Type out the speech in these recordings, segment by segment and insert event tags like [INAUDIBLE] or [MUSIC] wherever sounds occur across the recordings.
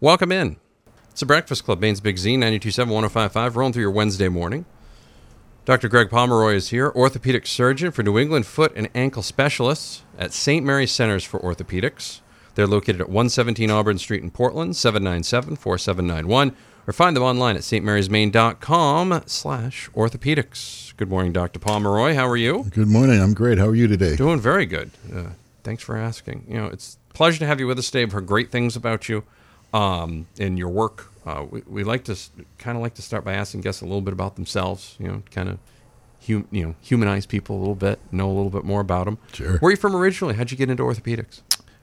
Welcome in. It's the Breakfast Club, Maine's Big Z, 927 1055, rolling through your Wednesday morning. Dr. Greg Pomeroy is here, orthopedic surgeon for New England Foot and Ankle Specialists at St. Mary's Centers for Orthopedics. They're located at 117 Auburn Street in Portland, 797 4791, or find them online at stmarysmaine.com slash orthopedics. Good morning, Dr. Pomeroy. How are you? Good morning. I'm great. How are you today? Doing very good. Uh, thanks for asking. You know, it's a pleasure to have you with us today. I've heard great things about you um, and your work. Uh, we, we like to kind of like to start by asking guests a little bit about themselves. You know, kind of hum, you know humanize people a little bit, know a little bit more about them. Sure. Where are you from originally? How'd you get into orthopedics?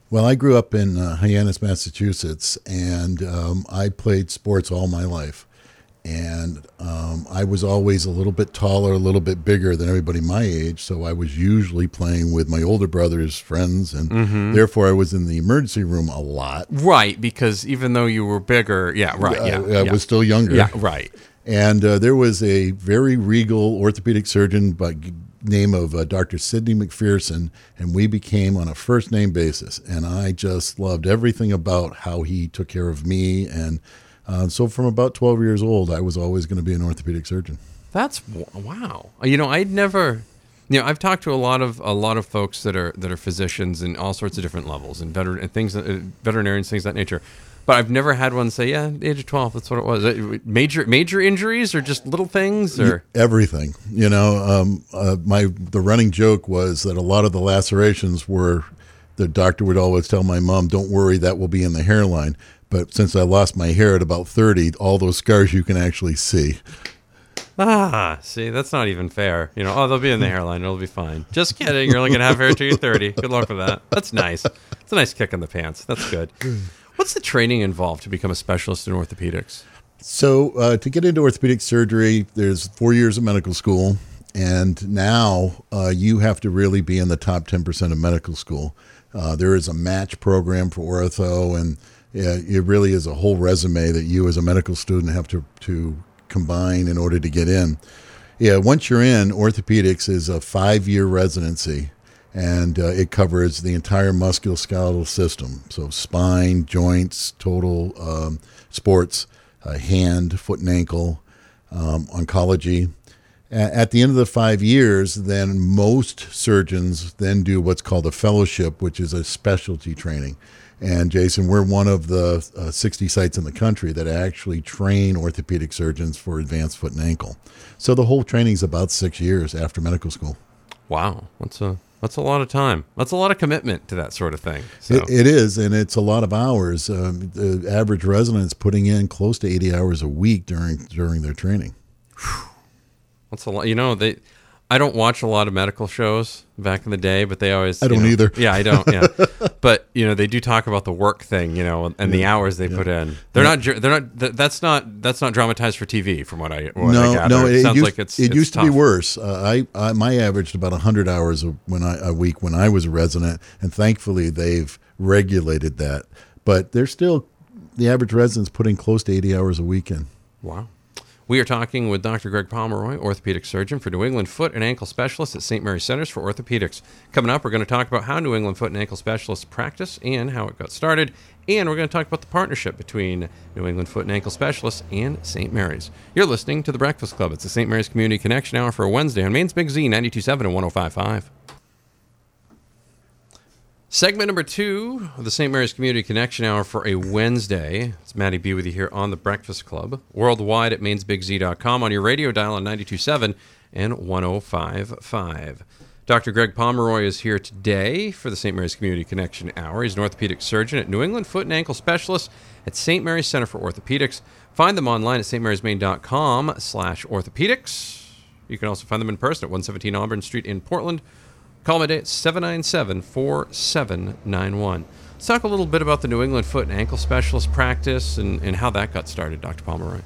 Well, I grew up in uh, Hyannis, Massachusetts, and um, I played sports all my life. And um, I was always a little bit taller, a little bit bigger than everybody my age. So I was usually playing with my older brother's friends, and Mm-hmm. therefore I was in the emergency room a lot. Right, because even though you were bigger, yeah, right, yeah, I, I yeah. was still younger. yeah, right. And uh, there was a very regal orthopedic surgeon by name of uh, Dr. Sidney McPherson, and we became on a first name basis. And I just loved everything about how he took care of me. And uh, so from about 12 years old, I was always going to be an orthopedic surgeon. That's wow. You know, I'd never. You know, I've talked to a lot of a lot of folks that are that are physicians in all sorts of different levels and veteran and things, uh, veterinarians, things of that nature. But I've never had one say, "Yeah, age of twelve, that's what it was." Uh, Major major injuries or just little things or Everything, you know. Um, uh, my the running joke was that a lot of the lacerations were. The doctor would always tell my mom, "Don't worry, that will be in the hairline." But since I lost my hair at about thirty, all those scars you can actually see. ah, see, that's not even fair. You know, oh, they'll be in the [LAUGHS] hairline, it'll be fine. Just kidding. You're only gonna have hair till you're thirty. Good luck with that. That's nice. It's a nice kick in the pants. That's good. What's the training involved to become a specialist in orthopedics? So uh, to get into orthopedic surgery, there's four years of medical school, and now uh, you have to really be in the top 10% of medical school. Uh, there is a match program for ortho, and uh, it really is a whole resume that you as a medical student have to, to combine in order to get in. Yeah, once you're in, orthopedics is a five year residency, and uh, it covers the entire musculoskeletal system. So, spine, joints, total um, sports, uh, hand, foot and ankle, um, oncology. At the end of the five years, then most surgeons then do what's called a fellowship, which is a specialty training. And Jason, we're one of the uh, 60 sites in the country that actually train orthopedic surgeons for advanced foot and ankle. So the whole training is about six years after medical school. Wow, that's a that's a lot of time. That's a lot of commitment to that sort of thing. So It, it is, and it's a lot of hours. Um, the average resident is putting in close to 80 hours a week during during their training. that's a lot. You know, they. I don't watch a lot of medical shows back in the day, but they always. I don't know- either. [LAUGHS] Yeah, I don't. Yeah, [LAUGHS] but you know, they do talk about the work thing, you know, and the hours they put in. They're not. They're not. That's not. That's not dramatized for TV, from what I. What no, gather. no, it, sounds used, like it's. it it's used to be worse. Uh, I, I my averaged about 100 hours a, when I, a week when I was a resident, and thankfully they've regulated that. But they're still the average resident's putting close to 80 hours a week in. Wow. We are talking with Dr. Greg Pomeroy, orthopedic surgeon for New England Foot and Ankle Specialist at St. Mary's Centers for Orthopedics. Coming up, we're going to talk about how New England Foot and Ankle Specialists practice and how it got started. And we're going to talk about the partnership between New England Foot and Ankle Specialists and St. Mary's. You're listening to The Breakfast Club. It's the St. Mary's Community Connection Hour for a Wednesday on Maine's Big Z 927 and 1055. Segment number two of the St. Mary's Community Connection Hour for a Wednesday. It's Maddie B with you here on the Breakfast Club, worldwide at mainsbigz.com, on your radio dial on 92.7 and 105.5. Dr. Greg Pomeroy is here today for the St. Mary's Community Connection Hour. He's an orthopedic surgeon at New England Foot and Ankle Specialist at St. Mary's Center for Orthopedics. Find them online at stmarysmaine.com slash orthopedics. You can also find them in person at 117 Auburn Street in Portland. Call today at 797 4791. Let's talk a little bit about the New England Foot and Ankle Specialist practice and, and how that got started, Dr. Pomeroy.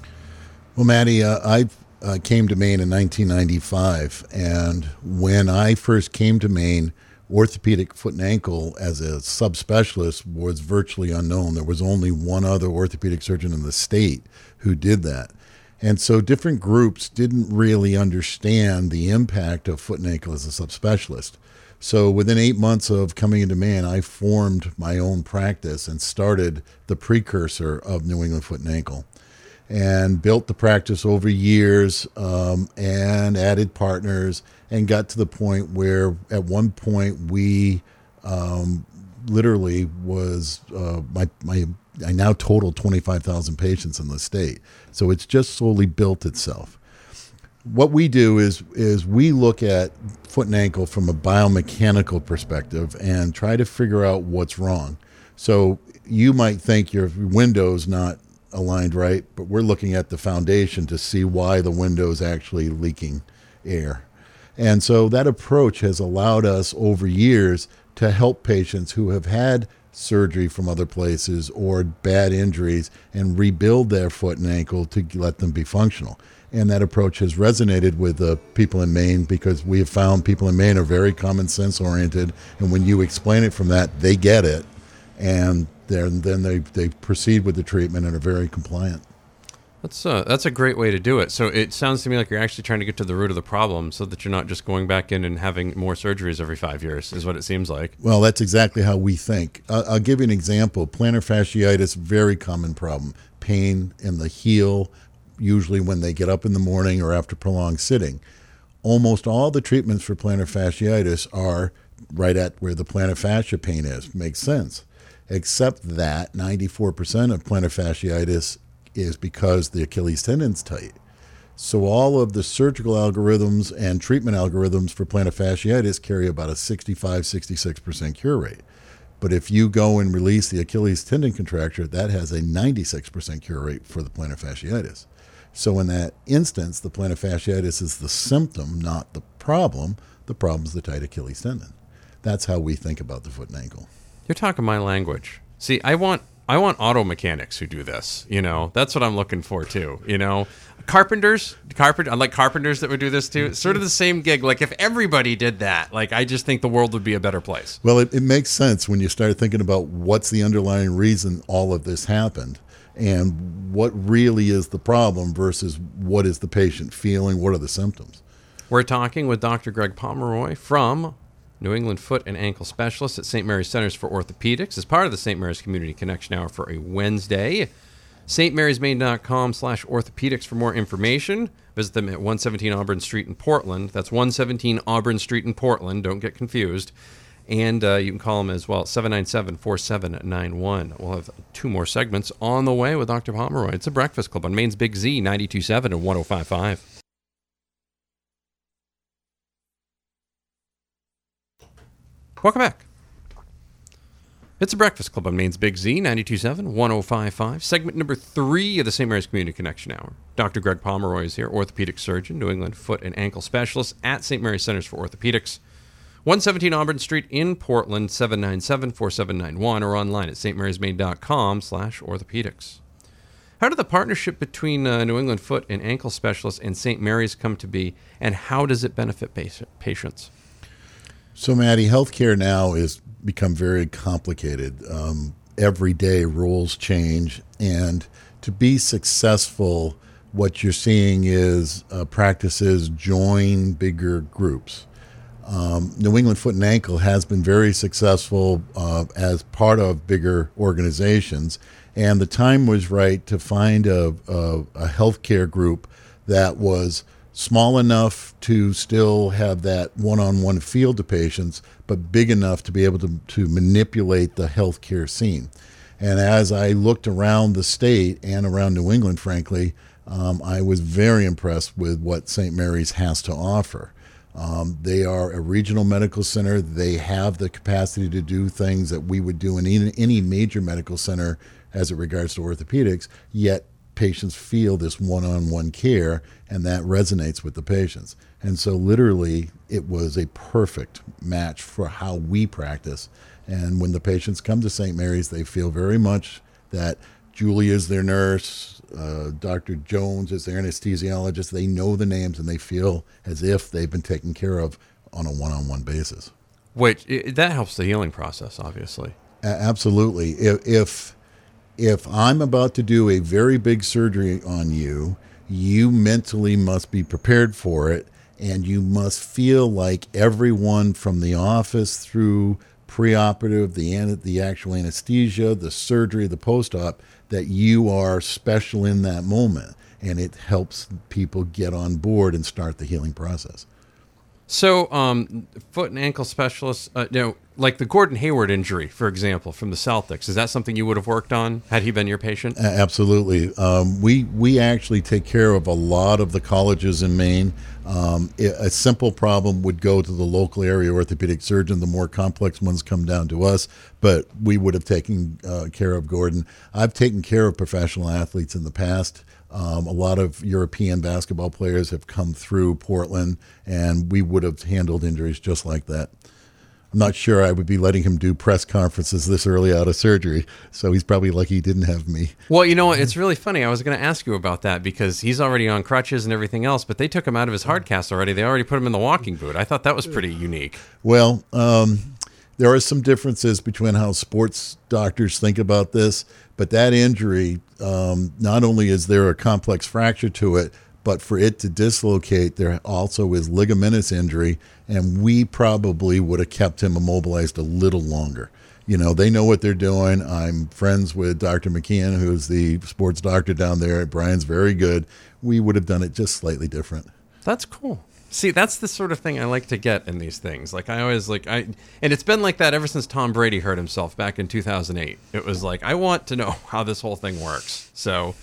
Well, Maddie, uh, I uh, came to Maine in 1995, and when I first came to Maine, orthopedic foot and ankle as a subspecialist was virtually unknown. There was only one other orthopedic surgeon in the state who did that. And so different groups didn't really understand the impact of foot and ankle as a subspecialist. So within eight months of coming into Maine, I formed my own practice and started the precursor of New England Foot and Ankle and built the practice over years um, and added partners and got to the point where at one point we um, literally was uh, my, my I now total 25,000 patients in the state. So it's just slowly built itself. What we do is is we look at foot and ankle from a biomechanical perspective and try to figure out what's wrong. So you might think your window's not aligned right, but we're looking at the foundation to see why the window is actually leaking air. And so that approach has allowed us over years to help patients who have had surgery from other places or bad injuries and rebuild their foot and ankle to let them be functional. And that approach has resonated with the people in Maine because we have found people in Maine are very common sense oriented. And when you explain it from that, they get it. And then then they they proceed with the treatment and are very compliant. That's a, uh, that's a great way to do it. So it sounds to me like you're actually trying to get to the root of the problem, so that you're not just going back in and having more surgeries every five years. Is what it seems like. Well, that's exactly how we think. Uh, I'll give you an example. Plantar fasciitis, very common problem. Pain in the heel, usually when they get up in the morning or after prolonged sitting. Almost all the treatments for plantar fasciitis are right at where the plantar fascia pain is. Makes sense except that 94% of plantar fasciitis is because the Achilles tendon's tight. So all of the surgical algorithms and treatment algorithms for plantar fasciitis carry about a 65, 66% cure rate. But if you go and release the Achilles tendon contracture, that has a 96% cure rate for the plantar fasciitis. So in that instance, the plantar fasciitis is the symptom, not the problem. The problem is the tight Achilles tendon. That's how we think about the foot and ankle. You're talking my language. See, I want I want auto mechanics who do this. You know, that's what I'm looking for too. You know, carpenters, carpenter, I like carpenters that would do this too. It's sort of the same gig. Like if everybody did that, like I just think the world would be a better place. Well, it, it makes sense when you start thinking about what's the underlying reason all of this happened and what really is the problem versus what is the patient feeling, what are the symptoms. We're talking with Dr. Greg Pomeroy from New England Foot and Ankle Specialist at St. Mary's Centers for Orthopedics as part of the St. Mary's Community Connection Hour for a Wednesday. stmarysmaine.com slash orthopedics for more information. Visit them at 117 Auburn Street in Portland. That's 117 Auburn Street in Portland. Don't get confused. And uh, you can call them as well, 797 4791. We'll have two more segments on the way with Dr. Pomeroy. It's a breakfast club on Maine's Big Z, 927 and 1055. Welcome back. It's a Breakfast Club on Maine's Big Z, 927 1055. Segment number three of the St. Mary's Community Connection Hour. Dr. Greg Pomeroy is here, orthopedic surgeon, New England foot and ankle specialist at St. Mary's Centers for Orthopedics. 117 Auburn Street in Portland, 797-4791, or online at stmarysmaine.com slash orthopedics. How did the partnership between uh, New England foot and ankle specialists and St. Mary's come to be, and how does it benefit patients? So, Maddie, healthcare now is become very complicated. Um, every day, rules change, and to be successful, what you're seeing is uh, practices join bigger groups. Um, New England Foot and Ankle has been very successful uh, as part of bigger organizations, and the time was right to find a, a, a healthcare group that was small enough to still have that one-on-one feel to patients, but big enough to be able to, to manipulate the healthcare scene. And as I looked around the state and around New England, frankly, um, I was very impressed with what St. Mary's has to offer. Um, they are a regional medical center. They have the capacity to do things that we would do in any, any major medical center as it regards to orthopedics, yet patients feel this one on one care, and that resonates with the patients. And so, literally, it was a perfect match for how we practice. And when the patients come to St. Mary's, they feel very much that Julie is their nurse, uh, Dr. Jones is their anesthesiologist. They know the names and they feel as if they've been taken care of on a one on one basis. Which that helps the healing process, obviously. A- absolutely. If, if if I'm about to do a very big surgery on you, you mentally must be prepared for it, and you must feel like everyone from the office through preoperative, the the actual anesthesia, the surgery, the post-op, that you are special in that moment, and it helps people get on board and start the healing process. So, um, foot and ankle specialists, uh, you know, like the Gordon Hayward injury, for example, from the Celtics, is that something you would have worked on had he been your patient? Absolutely. Um, we we actually take care of a lot of the colleges in Maine. Um, a simple problem would go to the local area orthopedic surgeon. The more complex ones come down to us, but we would have taken uh, care of Gordon. I've taken care of professional athletes in the past. Um, a lot of European basketball players have come through Portland, and we would have handled injuries just like that. Not sure I would be letting him do press conferences this early out of surgery, so he's probably lucky he didn't have me. Well, you know what? It's really funny. I was going to ask you about that because he's already on crutches and everything else, but they took him out of his hard cast already. They already put him in the walking boot. I thought that was pretty unique. Well, um, there are some differences between how sports doctors think about this, but that injury, um, not only is there a complex fracture to it, but for it to dislocate, there also is ligamentous injury, and we probably would have kept him immobilized a little longer. You know, they know what they're doing. I'm friends with Dr. McKeon, who's the sports doctor down there. Brian's very good. We would have done it just slightly different. That's cool. See, that's the sort of thing I like to get in these things. Like I always like I and it's been like that ever since Tom Brady hurt himself back in 2008. It was like I want to know [LAUGHS] how this whole thing works. So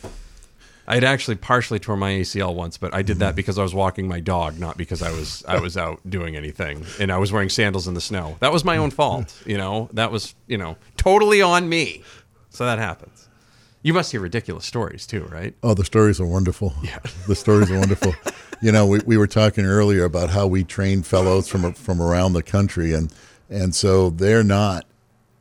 I'd actually partially tore my ACL once, but I did that mm-hmm. because I was walking my dog, not because I was I was out doing anything and I was wearing sandals in the snow. That was my own mm-hmm. fault, you know. That was, you know, totally on me. So that happens. You must hear ridiculous stories too, right? Oh, the stories are wonderful. [LAUGHS] Yeah, the stories are wonderful. You know, we, we were talking earlier about how we train fellows from from around the country, and and so they're not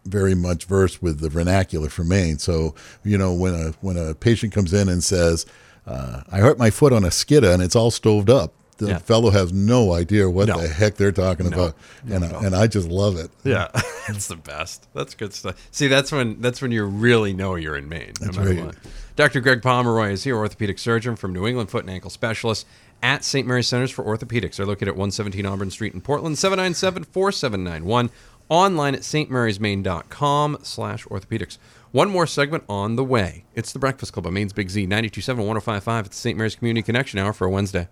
very much versed with the vernacular for Maine. So you know, when a when a patient comes in and says, uh, "I hurt my foot on a skidda and it's all stoved up," the Yeah. fellow has no idea what No. the heck they're talking about, and I, and I just love it. Yeah, [LAUGHS] it's the best. That's good stuff. See, that's when that's when you really know you're in Maine. That's right. what. Dr. Greg Pomeroy is here, orthopedic surgeon from New England Foot and Ankle Specialist at St. Mary's Centers for Orthopedics. They're located at 117 Auburn Street in Portland, 797-4791. Online at stmarysmaine.com slash orthopedics. One more segment on the way. It's the Breakfast Club on Maine's Big Z, 92.7, 105.5 at the St. Mary's Community Connection Hour for a Wednesday.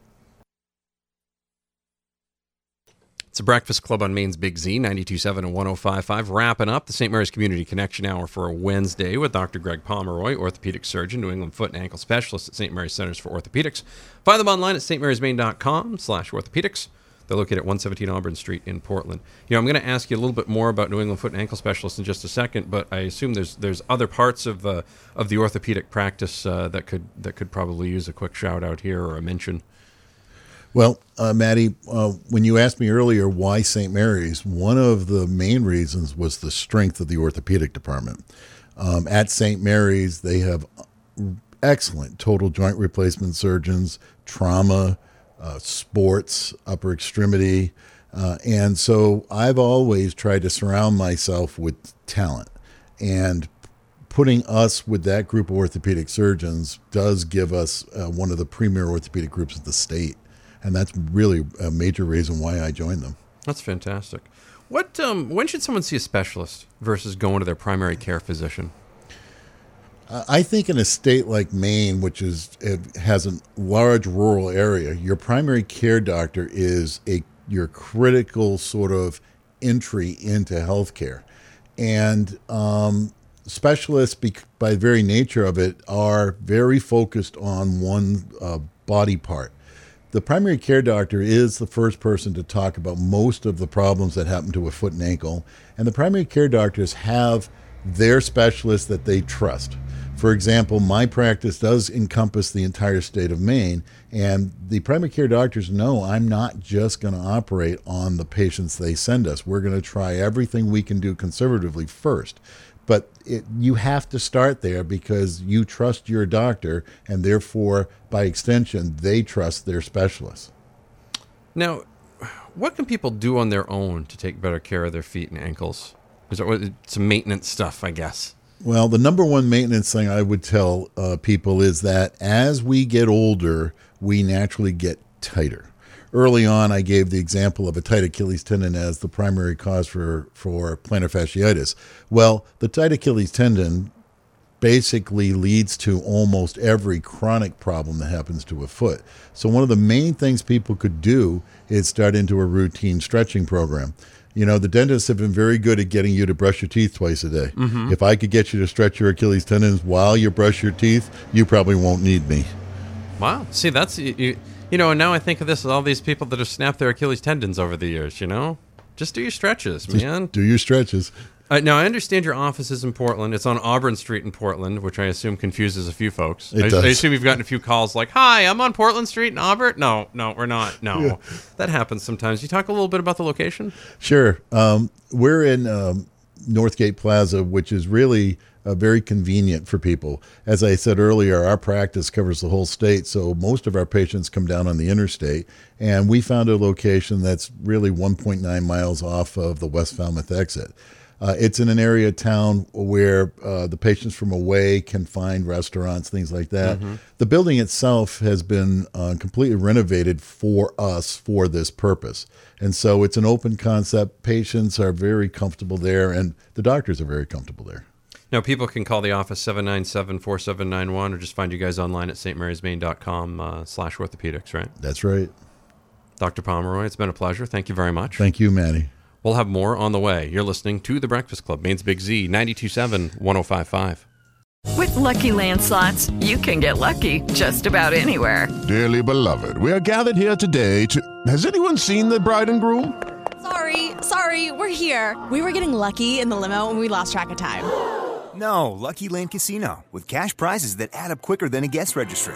It's a Breakfast Club on Maine's Big Z, 92.7 and 105.5. Wrapping up the St. Mary's Community Connection Hour for a Wednesday with Dr. Greg Pomeroy, orthopedic surgeon, New England foot and ankle specialist at St. Mary's Centers for Orthopedics. Find them online at stmarysmaine.com slash orthopedics. They're located at 117 Auburn Street in Portland. You know, I'm going to ask you a little bit more about New England foot and ankle specialists in just a second, but I assume there's there's other parts of uh, of the orthopedic practice uh, that could that could probably use a quick shout out here or a mention. Well, uh, Maddie, uh, when you asked me earlier why St. Mary's, one of the main reasons was the strength of the orthopedic department. Um, at St. Mary's, they have excellent total joint replacement surgeons, trauma, uh, sports, upper extremity. Uh, and so I've always tried to surround myself with talent. And putting us with that group of orthopedic surgeons does give us uh, one of the premier orthopedic groups in the state. And that's really a major reason why I joined them. That's fantastic. What um, when should someone see a specialist versus going to their primary care physician? I think in a state like Maine, which is has a large rural area, your primary care doctor is a your critical sort of entry into healthcare, and um, specialists, by very nature of it, are very focused on one uh, body part. The primary care doctor is the first person to talk about most of the problems that happen to a foot and ankle, and the primary care doctors have their specialists that they trust. For example, my practice does encompass the entire state of Maine, and the primary care doctors know I'm not just going to operate on the patients they send us. We're going to try everything we can do conservatively first. But it, you have to start there because you trust your doctor, and therefore, by extension, they trust their specialist. Now, what can people do on their own to take better care of their feet and ankles? Is it some maintenance stuff, I guess? Well, the number one maintenance thing I would tell uh, people is that as we get older, we naturally get tighter. Early on, I gave the example of a tight Achilles tendon as the primary cause for, for plantar fasciitis. Well, the tight Achilles tendon basically leads to almost every chronic problem that happens to a foot. So, one of the main things people could do is start into a routine stretching program. You know, the dentists have been very good at getting you to brush your teeth twice a day. Mm-hmm. If I could get you to stretch your Achilles tendons while you brush your teeth, you probably won't need me. Wow. See, that's, you, you know, and now I think of this as all these people that have snapped their Achilles tendons over the years, you know? Just do your stretches, Just man. Do your stretches. Uh, now I understand your office is in Portland. It's on Auburn Street in Portland, which I assume confuses a few folks. It I, does. I assume you've gotten a few calls like, "Hi, I'm on Portland Street in Auburn." No, no, we're not. No, Yeah. that happens sometimes. You talk a little bit about the location. Sure. Um, we're in um, Northgate Plaza, which is really uh, very convenient for people. As I said earlier, our practice covers the whole state, so most of our patients come down on the interstate. And we found a location that's really 1.9 miles off of the West Falmouth exit. Uh, it's in an area of town where uh, the patients from away can find restaurants, things like that. The building itself has been uh, completely renovated for us for this purpose. And so it's an open concept. Patients are very comfortable there, and the doctors are very comfortable there. Now, people can call the office 797-4791 or just find you guys online at stmarysmaine.com uh, slash orthopedics, right? That's right. Dr. Pomeroy, it's been a pleasure. Thank you very much. Thank you, Manny. We'll have more on the way. You're listening to The Breakfast Club, Maine's Big Z, 92.7, 105.5. With Lucky Land slots, you can get lucky just about anywhere. Dearly beloved, we are gathered here today to. Has anyone seen the bride and groom? Sorry, sorry, we're here. We were getting lucky in the limo and we lost track of time. No, Lucky Land Casino, with cash prizes that add up quicker than a guest registry.